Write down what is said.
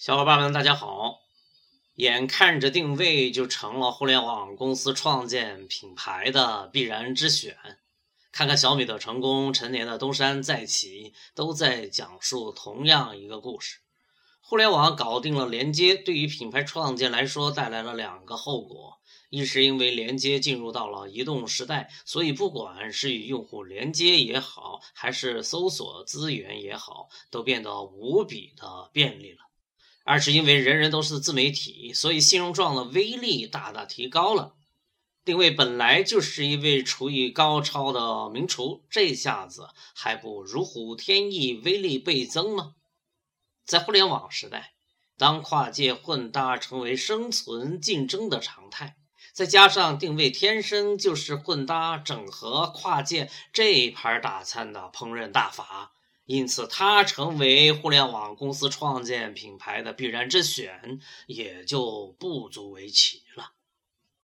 小伙伴们，大家好！眼看着定位就成了互联网公司创建品牌的必然之选。看看小米的成功，陈年的东山再起，都在讲述同样一个故事。互联网搞定了连接，对于品牌创建来说带来了两个后果：一是因为连接进入到了移动时代，所以不管是与用户连接也好，还是搜索资源也好，都变得无比的便利了。二是因为人人都是自媒体，所以信用状的威力大大提高了。定位本来就是一位厨艺高超的名厨，这下子还不如虎添翼，威力倍增吗？在互联网时代，当跨界混搭成为生存竞争的常态，再加上定位天生就是混搭、整合、跨界这一盘大餐的烹饪大法。因此，它成为互联网公司创建品牌的必然之选，也就不足为奇了。